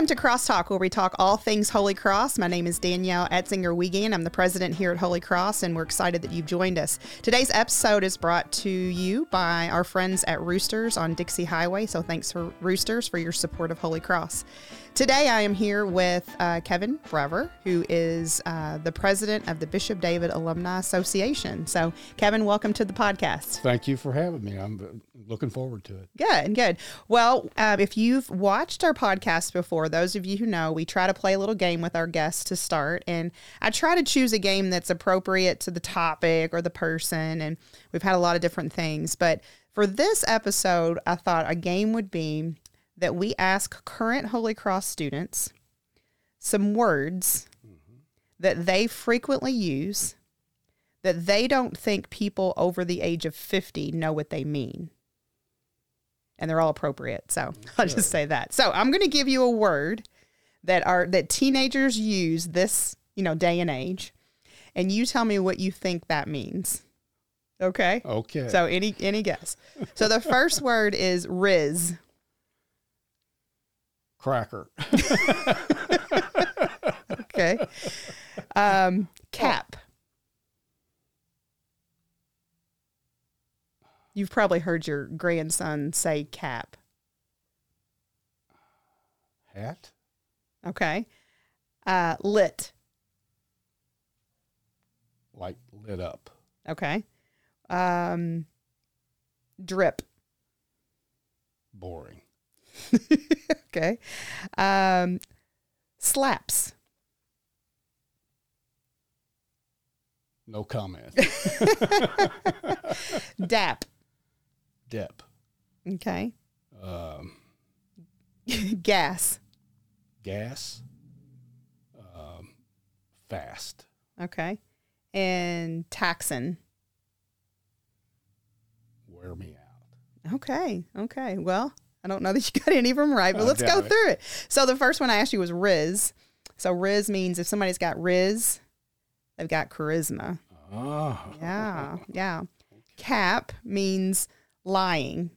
Welcome to Crosstalk, where we talk all things Holy Cross. My name is Danielle Etzinger Wiegandt. I'm the president here at Holy Cross, and we're excited that you've joined us. Today's episode is brought to you by our friends at Roosters on Dixie Highway. So thanks for Roosters for your support of Holy Cross. Today, I am here with uh, Kevin Brever, who is uh, the president of the Bishop David Alumni Association. So, Kevin, welcome to the podcast. Thank you for having me. I'm uh, looking forward to it. Good, and good. Well, uh, if you've watched our podcast before, those of you who know, we try to play a little game with our guests to start. And I try to choose a game that's appropriate to the topic or the person. And we've had a lot of different things. But for this episode, I thought a game would be that we ask current Holy Cross students some words mm-hmm. that they frequently use that they don't think people over the age of 50 know what they mean. And they're all appropriate. So I'll just say that. So I'm going to give you a word that are that teenagers use this, you know, day and age. And you tell me what you think that means. Okay? Okay. So any any guess. So the first word is rizz cracker. okay. Um, cap. You've probably heard your grandson say cap. Hat. Okay. Uh, lit. Like lit up. Okay. Um, drip. Boring. okay. Um, slaps. No comment. Dap. Dep. Okay. Um, gas. Gas. Um, fast. Okay. And taxing. Wear me out. Okay. Okay. Well, I don't know that you got any of them right, but let's go it. through it. So the first one I asked you was Rizz. So Rizz means if somebody's got Rizz, they've got charisma. Oh. Yeah, yeah. Cap means lying.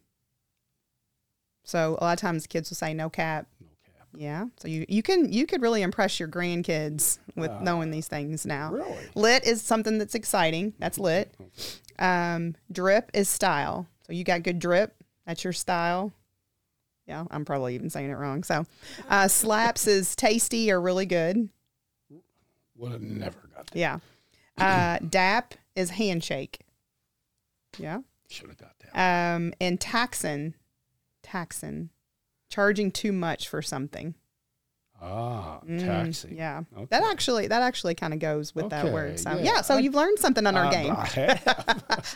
So a lot of times kids will say no cap. No cap. Yeah. So you, you can you could really impress your grandkids with uh, knowing these things now. Really? Lit is something that's exciting. That's lit. Um, drip is style. So you got good drip. That's your style. Yeah, I'm probably even saying it wrong. So, uh, slaps is tasty or really good. Would have never got that. Yeah. Uh, dap is handshake. Yeah. Should have got that. Um, and taxing, taxing, charging too much for soming. Ah, mm, taxi. Mm, yeah, okay. that actually that actually kind of goes with okay, that word. So yeah, yeah so I, you've learned something on our uh, game. I,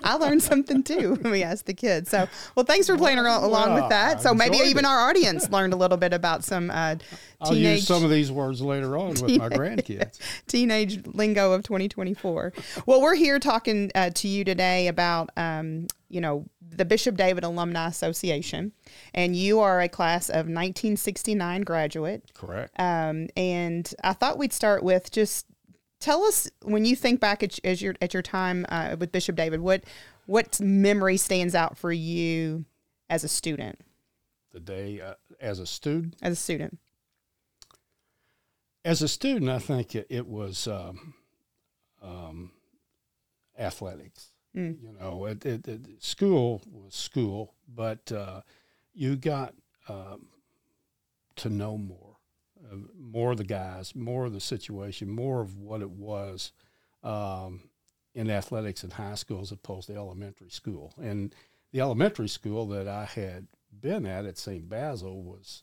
I, learned something too when we asked the kids. So well, thanks for playing well, along with that. So maybe even it. our audience learned a little bit about some uh, I'll use some of these words later on with my grandkids. teenage lingo of 2024. well, we're here talking uh, to you today about um, you know the Bishop David Alumni Association, and you are a class of 1969 graduate. Correct. Um, and I thought we'd start with just tell us when you think back at, as your at your time uh, with Bishop David, what what memory stands out for you as a student? The day uh, as a student. As a student. As a student, I think it, it was um, um, athletics. Mm. You know, school was school, but uh, you got um, to know more, uh, more of the guys, more of the situation, more of what it was um, in athletics in high school as opposed to elementary school. And the elementary school that I had been at at St. Basil was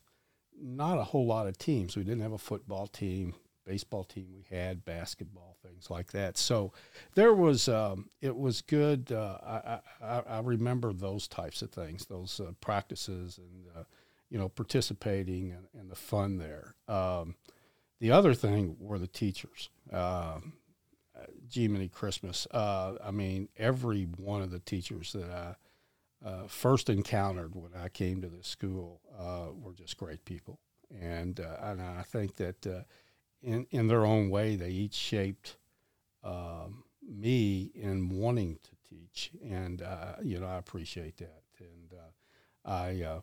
not a whole lot of teams. We didn't have a football team baseball team we had, basketball things like that. So there was um, it was good. Uh, I, I, I, remember those types of things, those uh, practices, and uh, you know participating and, and the fun there. Um, the other thing were the teachers. Um, Jiminy Christmas. Uh, I mean, every one of the teachers that I uh, first encountered when I came to this school uh, were just great people, and and I think that in, in their own way, they each shaped um, me in wanting to teach, and uh, you know I appreciate that, and uh, I uh,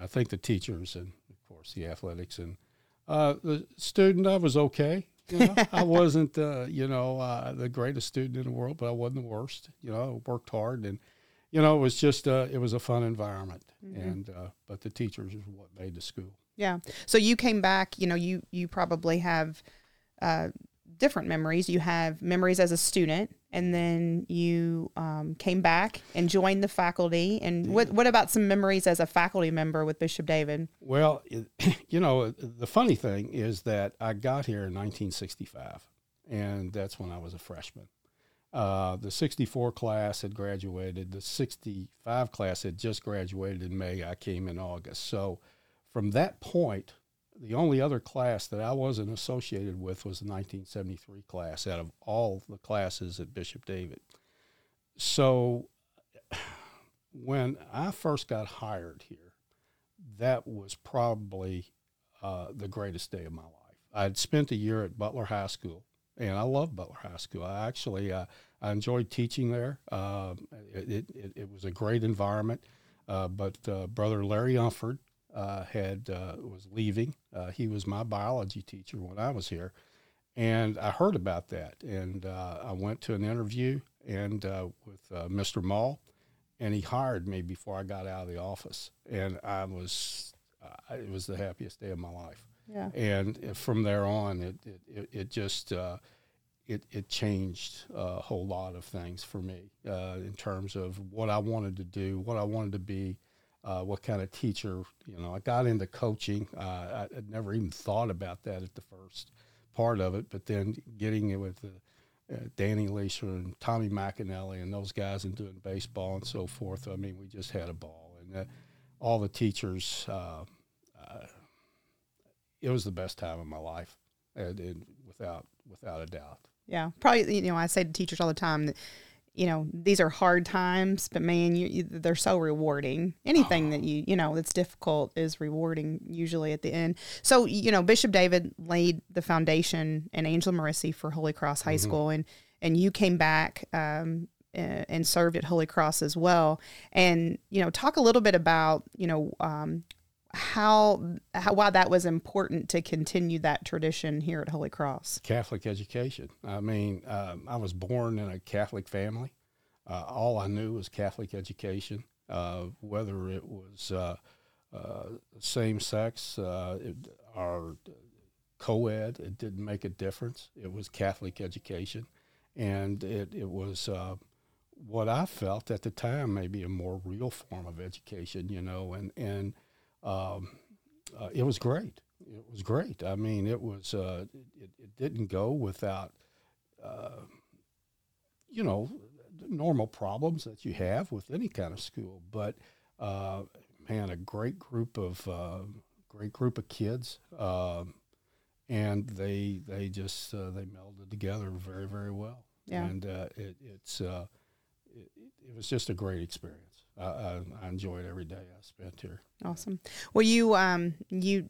I think the teachers and of course the athletics and Uh, the student, I was okay. You know, I wasn't, uh, you know, uh, the greatest student in the world, but I wasn't the worst. You know, I worked hard, and you know, it was just, uh, it was a fun environment. Mm-hmm. And uh, but the teachers is what made the school. Yeah. So you came back. You know, you you probably have uh, different memories. You have memories as a student, and then you um, came back and joined the faculty. And what what about some memories as a faculty member with Bishop David? Well, you know, the funny thing is that I got here in 1965, and that's when I was a freshman. Uh, the 64 class had graduated. The 65 class had just graduated in May. I came in August. So from that point, the only other class that I wasn't associated with was the 1973 class out of all the classes at Bishop David. So when I first got hired here, that was probably uh, the greatest day of my life. I'd spent a year at Butler High School, and I love Butler High School. I actually uh, I enjoyed teaching there. Uh, it, it, it, was a great environment. Uh, but uh, Brother Larry Umford uh, had uh, was leaving. Uh, he was my biology teacher when I was here, and I heard about that, and uh, I went to an interview and uh, with Mr. Mall, and he hired me before I got out of the office, and I was it was the happiest day of my life. Yeah. And from there on, it it, it just it, it changed a whole lot of things for me uh, in terms of what I wanted to do, what I wanted to be, uh, what kind of teacher. You know, I got into coaching. Uh, I had never even thought about that at the first part of it, but then getting it with uh, Danny Leisure and Tommy McAnally and those guys and doing baseball and so forth. I mean, we just had a ball, and uh, all the teachers. Uh, uh, it was the best time of my life, and, and without without a doubt. Yeah, probably. You know, I say to teachers all the time that you know these are hard times but man you, you, they're so rewarding. Anything that you you know that's difficult is rewarding usually at the end. So you know bishop david laid the foundation and angela Merici for holy cross high mm-hmm. school and and you came back um, and served at holy cross as well. And you know talk a little bit about you know um, how, how why that was important to continue that tradition here at Holy Cross. Catholic education. I mean, um, I was born in a Catholic family. Uh, all I knew was Catholic education, uh, whether it was uh, uh same sex uh, or co ed, it didn't make a difference. It was Catholic education. And it, it was uh, what I felt at the time, maybe a more real form of education, you know, and, and um, uh, it was great. It was great. I mean, it was. Uh, it, it, didn't go without, uh, you know, normal problems that you have with any kind of school. But uh, man, a great group of uh, great group of kids, um, and they they just uh, they melded together very very well. Yeah. And it, it's it, it was just a great experience. I, I, enjoyed every day I spent here. Awesome. Well, you um you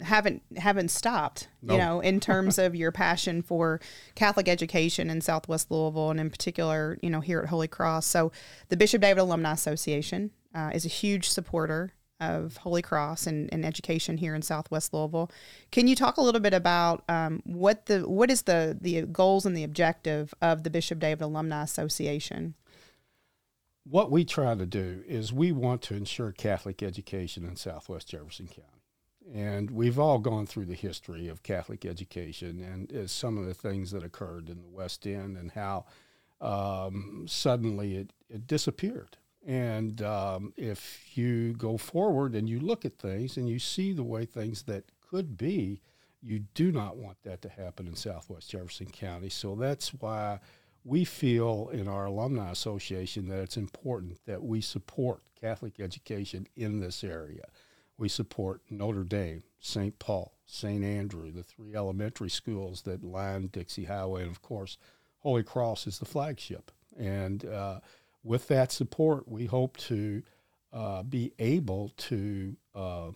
haven't haven't stopped nope. you know in terms of your passion for catholic education in southwest louisville and in particular you know here at holy cross so the bishop david alumni association uh, is a huge supporter of holy cross and, and education here in southwest louisville can you talk a little bit about um, what the what is the the goals and the objective of the bishop david alumni association what we try to do is we want to ensure Catholic education in Southwest Jefferson County. And we've all gone through the history of Catholic education and uh, some of the things that occurred in the West End and how um, suddenly it, it disappeared. And um, if you go forward and you look at things and you see the way things that could be, you do not want that to happen in Southwest Jefferson County. So that's why we feel in our alumni association that it's important that we support Catholic education in this area. We support Notre Dame, St. Paul, St. Andrew, the three elementary schools that line Dixie Highway, and of course, Holy Cross is the flagship. And uh, with that support, we hope to uh, be able to uh,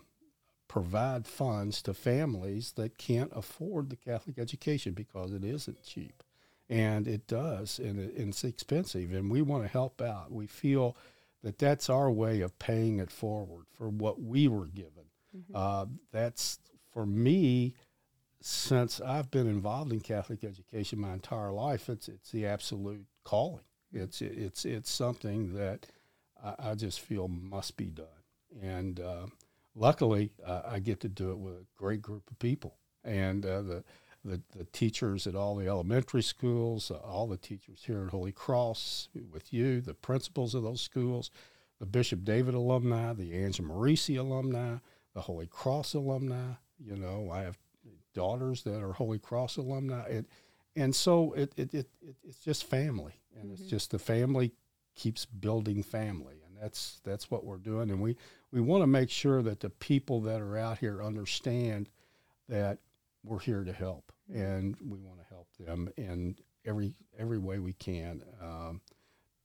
provide funds to families that can't afford the Catholic education because it isn't cheap and it does, and, it, and it's expensive, and we want to help out. We feel that that's our way of paying it forward for what we were given. Mm-hmm. Uh, that's for me, since I've been involved in Catholic education my entire life, it's it's the absolute calling. It's it's it's something that I, I just feel must be done, and uh, luckily uh, I get to do it with a great group of people, and uh, the, the the teachers at all the elementary schools, uh, all the teachers here at Holy Cross with you, the principals of those schools, the Bishop David alumni, the Angela Merici alumni, the Holy Cross alumni. You know, I have daughters that are Holy Cross alumni. It, and so it, it, it, it, it's just family. And mm-hmm. it's just the family keeps building family. And that's, that's what we're doing. And we, we want to make sure that the people that are out here understand that we're here to help and we want to help them in every, every way we can um,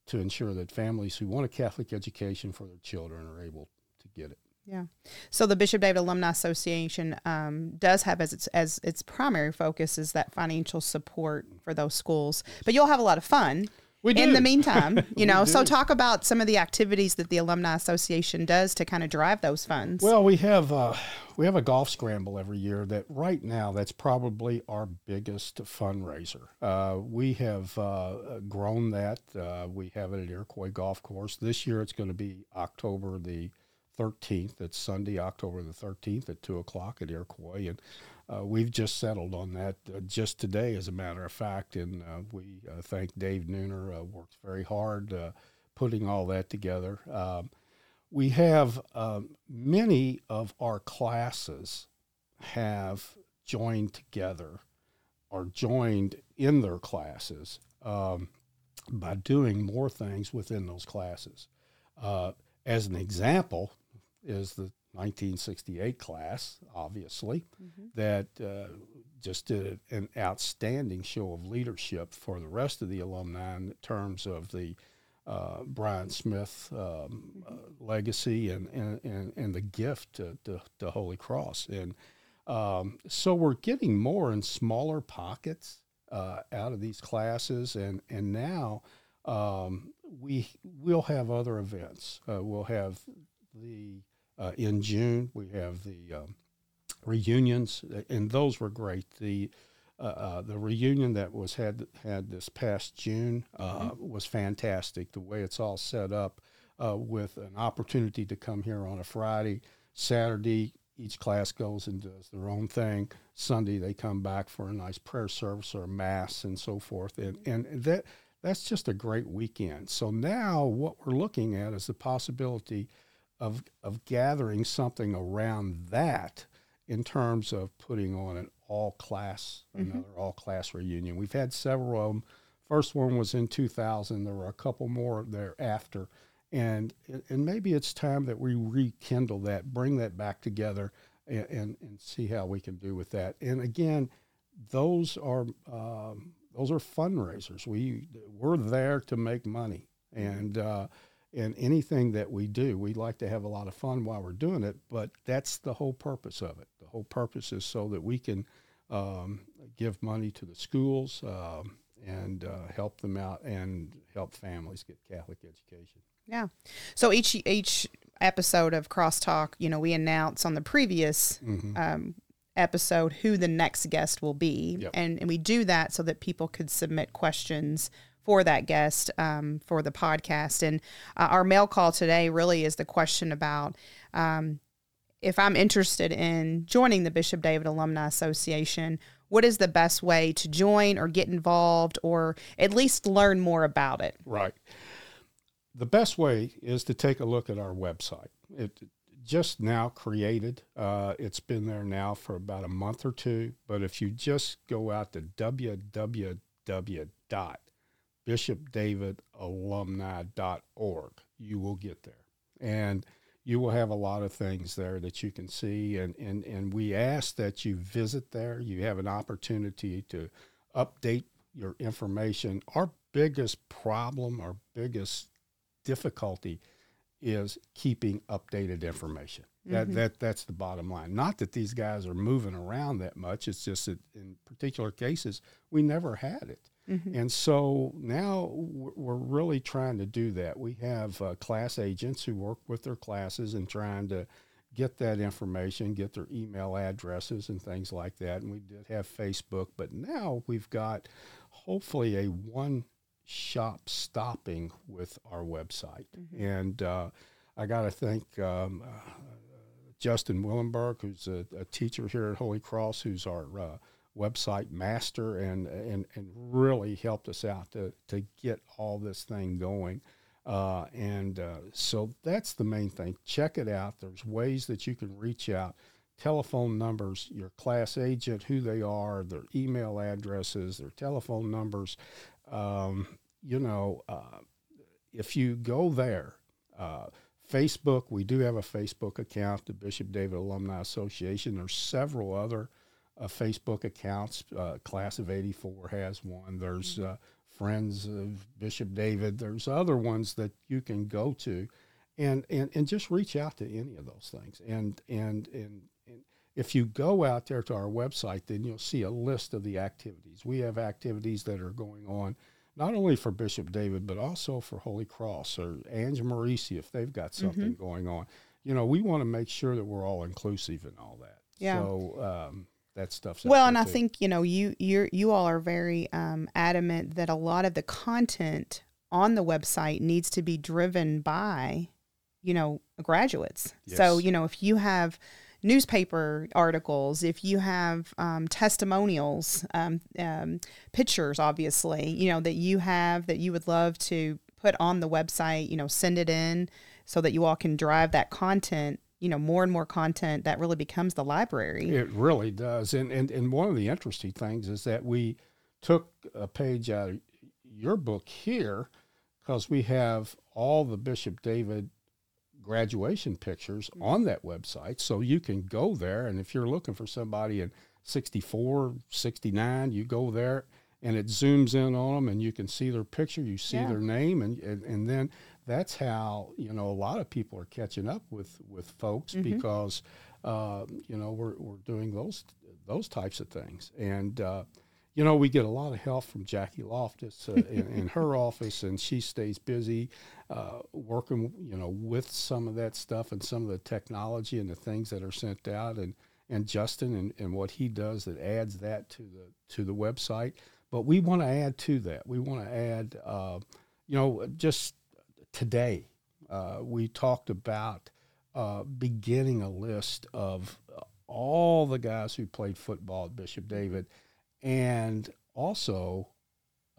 to ensure that families who want a Catholic education for their children are able to get it. Yeah. So the Bishop David Alumni Association um, does have as its as its primary focus is that financial support for those schools. But you'll have a lot of fun. In the meantime, you know, so talk about some of the activities that the Alumni Association does to kind of drive those funds. Well, we have uh, we have a golf scramble every year. That right now, that's probably our biggest fundraiser. Uh, we have uh, grown that. Uh, we have it at Iroquois Golf Course this year. It's going to be October the 13th. It's Sunday, October the 13th at 2 o'clock at Iroquois. And uh, we've just settled on that uh, just today, as a matter of fact. And uh, we uh, thank Dave Nooner, uh, worked very hard uh, putting all that together. Um, we have um, many of our classes have joined together or joined in their classes um, by doing more things within those classes. as an example, is the 1968 class, obviously, mm-hmm. that uh, just did an outstanding show of leadership for the rest of the alumni in terms of the uh, Brian Smith um, mm-hmm. uh, legacy and, and, and, and, the gift to, to, to Holy Cross. And um, so we're getting more in smaller pockets uh, out of these classes. And, and now um, we will have other events. Uh, we'll have the uh, in June, we have the um, reunions, and those were great. The uh, uh, the reunion that was had had this past June uh, mm-hmm. was fantastic. The way it's all set up, uh, with an opportunity to come here on a Friday, Saturday, each class goes and does their own thing. Sunday they come back for a nice prayer service or mass and so forth, and and that that's just a great weekend. So now what we're looking at is the possibility of of gathering something around that in terms of putting on an all class mm-hmm. another all class reunion. We've had several of them. First one was in 2000. There were a couple more thereafter, and and maybe it's time that we rekindle that, bring that back together, and and, and see how we can do with that. And again, those are um, those are fundraisers. We we're there to make money, and uh, in anything that we do. We like to have a lot of fun while we're doing it, but that's the whole purpose of it. The whole purpose is so that we can um, give money to the schools um, and uh, help them out and help families get Catholic education. Yeah. So each each episode of Crosstalk, you know, we announce on the previous mm-hmm. um, episode who the next guest will be, yep. and and we do that so that people could submit questions for that guest um, for the podcast. And uh, our mail call today really is the question about um, if I'm interested in joining the Bishop David Alumni Association, what is the best way to join or get involved or at least learn more about it? Right. The best way is to take a look at our website. It just now created. Uh, it's been there now for about a month or two. But if you just go out to www bishopdavidalumni.org. You will get there. And you will have a lot of things there that you can see. And, and, and we ask that you visit there. You have an opportunity to update your information. Our biggest problem, our biggest difficulty is keeping updated information. That, mm-hmm. that that's the bottom line. Not that these guys are moving around that much. It's just that in particular cases we never had it. Mm-hmm. And so now we're really trying to do that. We have uh, class agents who work with their classes and trying to get that information, get their email addresses and things like that. And we did have Facebook, but now we've got hopefully a one shop stopping with our website. Mm-hmm. And uh, I got to thank um, uh, Justin Willenberg, who's a, a, teacher here at Holy Cross, who's our uh, website master and, and, and really helped us out to, to get all this thing going. Uh, and uh, so that's the main thing. Check it out. There's ways that you can reach out. Telephone numbers, your class agent, who they are, their email addresses, their telephone numbers. Um, you know, uh, if you go there, uh, Facebook, we do have a Facebook account, the Bishop David Alumni Association. There's several other uh, Facebook accounts. Uh, Class of 84 has one. There's mm-hmm. Friends of Bishop David. There's other ones that you can go to, and and, and just reach out to any of those things. And and and, and if you go out there to our website, then you'll see a list of the activities. We have activities that are going on not only for Bishop David, but also for Holy Cross or Ange Merici if they've got something mm-hmm. going on. You know, we want to make sure that we're all inclusive in all that. Yeah. So um, that stuff's well, and I think you know you you you all are very um, adamant that a lot of the content on the website needs to be driven by you know graduates. Yes. So you know if you have newspaper articles, if you have um, testimonials, um, um, pictures, obviously, you know, that you have that you would love to put on the website, you know, send it in so that you all can drive that content you know more and more content that really becomes the library it really does and and, and one of the interesting things is that we took a page out of your book here because we have all the bishop david graduation pictures mm-hmm. on that website so you can go there and if you're looking for somebody in 64 69 you go there and it zooms in on them and you can see their picture you see yeah. their name and, and and then that's how you know a lot of people are catching up with with folks mm-hmm. because uh, you know we're we're doing those those types of things and. Uh, you know, we get a lot of help from Jackie Loftus uh, in, in, her office, and she stays busy uh, working, you know, with some of that stuff and some of the technology and the things that are sent out, and and Justin and, and what he does that adds that to the to the website. But we want to add to that. We want to add, uh, you know, just today, uh, we talked about uh, beginning a list of all the guys who played football at Bishop David and also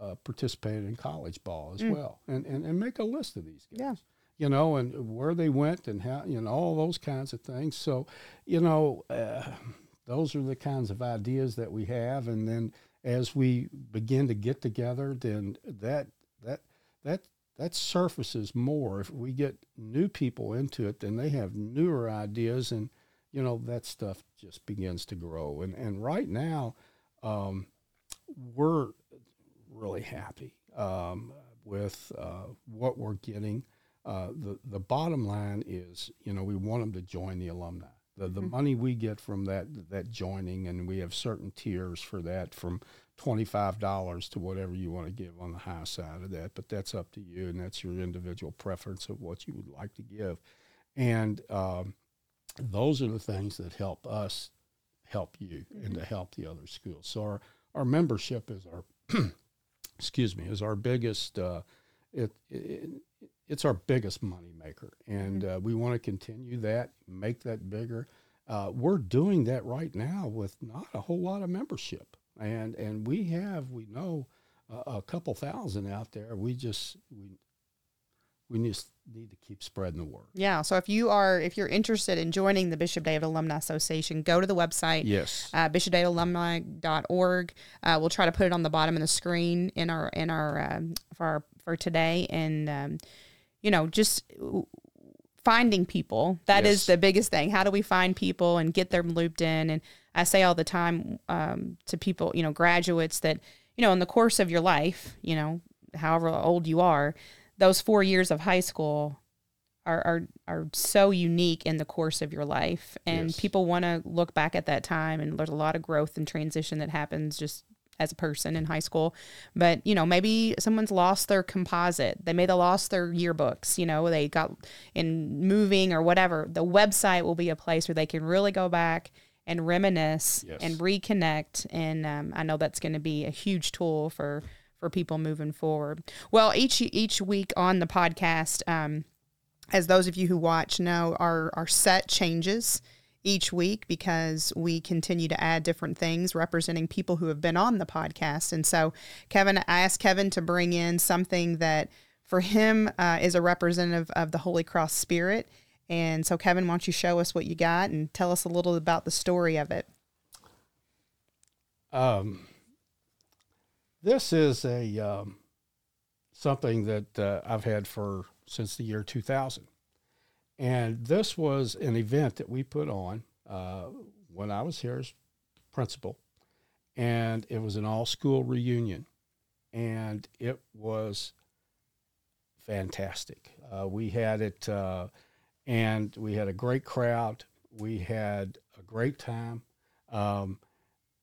uh, participated in college ball as mm. well and, and, and make a list of these guys. Yeah. You know, and where they went and how, you know, all those kinds of things. So, you know, uh, those are the kinds of ideas that we have. And then as we begin to get together, then that, that, that that surfaces more. If we get new people into it, then they have newer ideas, and you know that stuff just begins to grow. And and right now, um, we're really happy um, with uh, what we're getting. Uh, the the bottom line is, you know, we want them to join the alumni. The the mm-hmm. money we get from that that joining, and we have certain tiers for that, from $25 to whatever you want to give on the high side of that, but that's up to you and that's your individual preference of what you would like to give. And um, those are the things that help us help you mm-hmm. and to help the other schools. So our, our membership is our, excuse me, is our biggest, uh, it, it, it's our biggest money maker. And mm-hmm. uh, we want to continue that, make that bigger. Uh, we're doing that right now with not a whole lot of membership and and we have we know a couple thousand out there. We just we we just need to keep spreading the word. Yeah. So if you are if you're interested in joining the Bishop David Alumni Association, go to the website. Yes. Uh, BishopDavidAlumni.org. Uh, we'll try to put it on the bottom of the screen in our in our um, for our, for today, and um, you know just finding people. That yes. is the biggest thing. How do we find people and get them looped in and I say all the time um, to people, you know, graduates that, you know, in the course of your life, you know, however old you are, those four years of high school are are, are so unique in the course of your life, and yes. people want to look back at that time, and there's a lot of growth and transition that happens just as a person in high school. But, you know, maybe someone's lost their composite. They may have lost their yearbooks, you know, they got in moving or whatever. The website will be a place where they can really go back and reminisce Yes. and reconnect. And um, I know that's going to be a huge tool for for people moving forward. Well, each each week on the podcast, um, as those of you who watch know, our our set changes each week because we continue to add different things representing people who have been on the podcast. And so, Kevin, I asked Kevin to bring in something that for him uh, is a representative of the Holy Cross Spirit. And so, Kevin, why don't you show us what you got and tell us a little about the story of it? Um, this is a um, something that uh, I've had for since the year 2000, and this was an event that we put on uh, when I was here as principal, and it was an all-school reunion, and it was fantastic. Uh, we had it, uh, and we had a great crowd. We had a great time. Um,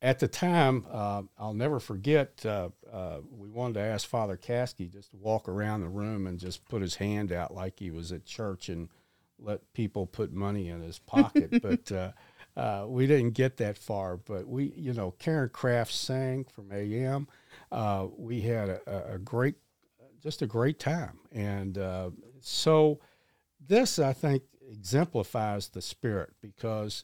at the time, uh, I'll never forget, uh, uh, we wanted to ask Father Caskey just to walk around the room and just put his hand out like he was at church and let people put money in his pocket. but uh, uh, we didn't get that far. But we, you know, Karen Kraft sang from AM. Uh, we had a, a- a great, just a great time. And uh, so this, I think, exemplifies the spirit because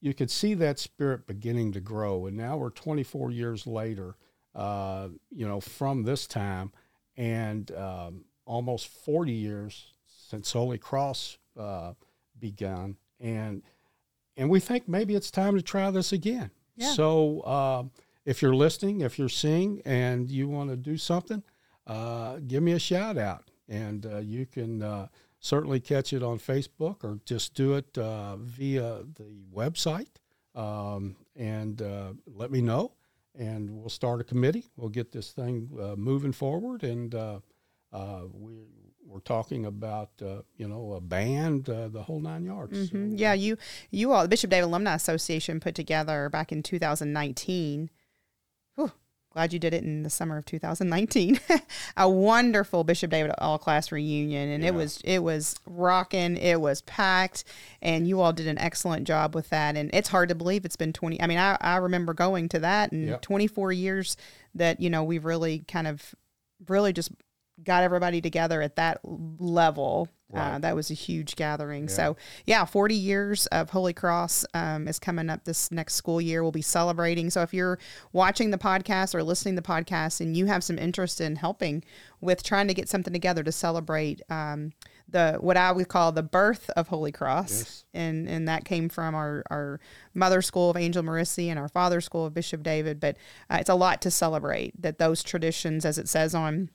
you could see that spirit beginning to grow. And now we're 24 years later, uh, you know, from this time, and um, almost 40 years since Holy Cross uh, begun. And and we think maybe it's time to try this again. Yeah. So uh, if you're listening, if you're seeing, and you want to do something, uh, give me a shout out, and uh, you can uh, certainly catch it on Facebook or just do it uh, via the website um, and uh, let me know. And we'll start a committee. We'll get this thing uh, moving forward. And uh, uh, we, we're talking about, uh, you know, a band, uh, the whole nine yards. Mhm. So, Yeah, you you all the Bishop David Alumni Association put together back in 2019. Glad you did it in the summer of 2019. a wonderful Bishop David all class reunion, and it was it was rocking. It was packed, and you all did an excellent job with that. And it's hard to believe it's been 20. I mean, I I remember going to that and Yep. 24 years that you know we've really kind of really just got everybody together at that level. Uh, that was a huge gathering. Yeah. So, yeah, 40 years of Holy Cross um, is coming up this next school year. We'll be celebrating. So, if you're watching the podcast or listening to the podcast and you have some interest in helping with trying to get something together to celebrate um, the what I would call the birth of Holy Cross, Yes. and and that came from our our mother school of Angela Merici and our father school of Bishop David. But uh, it's a lot to celebrate that those traditions, as it says on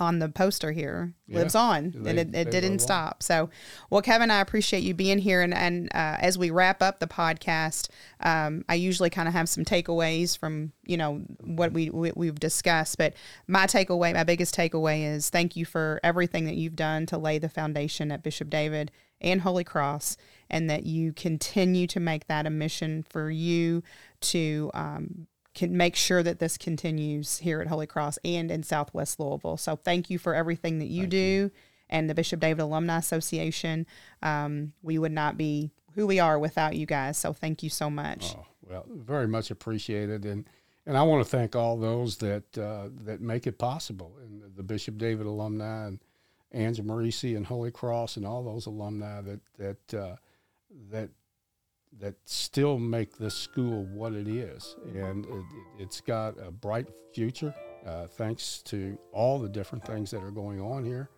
on the poster here. Lives Yeah, on. They- and it, it didn't on. stop. So well kevin i appreciate you being here. And, and uh, as we wrap up the podcast um, i usually kind of have some takeaways from you know what we, we we've discussed. But my takeaway my biggest takeaway is thank you for everything that you've done to lay the foundation at bishop david and holy cross and that you continue to make that a mission for you to um, can make sure that this continues here at Holy Cross and in Southwest Louisville. So thank you for everything that you do and the Bishop David Alumni Association. Um, we would not be who we are without you guys. So thank you so much. Oh, well, very much appreciated, and and I want to thank all those that uh, that make it possible, and the Bishop David alumni, and Angela Merici, and Holy Cross, and all those alumni that that uh, that that still make this school what it is, and it, it's got a bright future uh, thanks to all the different things that are going on here,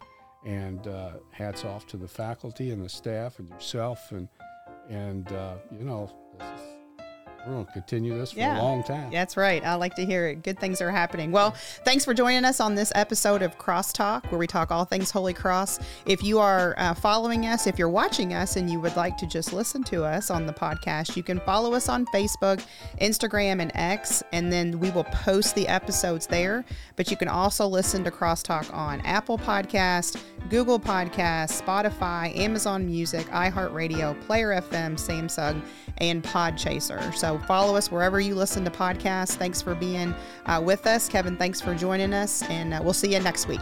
and uh, hats off to the faculty and the staff and yourself, and and uh, you know we're going to continue this for Yeah. a long time. That's right. I like to hear it. Good things are happening. Well, thanks for joining us on this episode of Crosstalk, where we talk all things Holy Cross. If you are uh, following us, if you're watching us, and you would like to just listen to us on the podcast, you can follow us on Facebook, Instagram, and X, and then we will post the episodes there. But you can also listen to Crosstalk on Apple Podcast, Google Podcast, Spotify, Amazon Music, iHeartRadio, Player FM, Samsung, and Podchaser. So Follow us wherever you listen to podcasts. Thanks for being uh, with us. Kevin, thanks for joining us, and uh, we'll see you next week.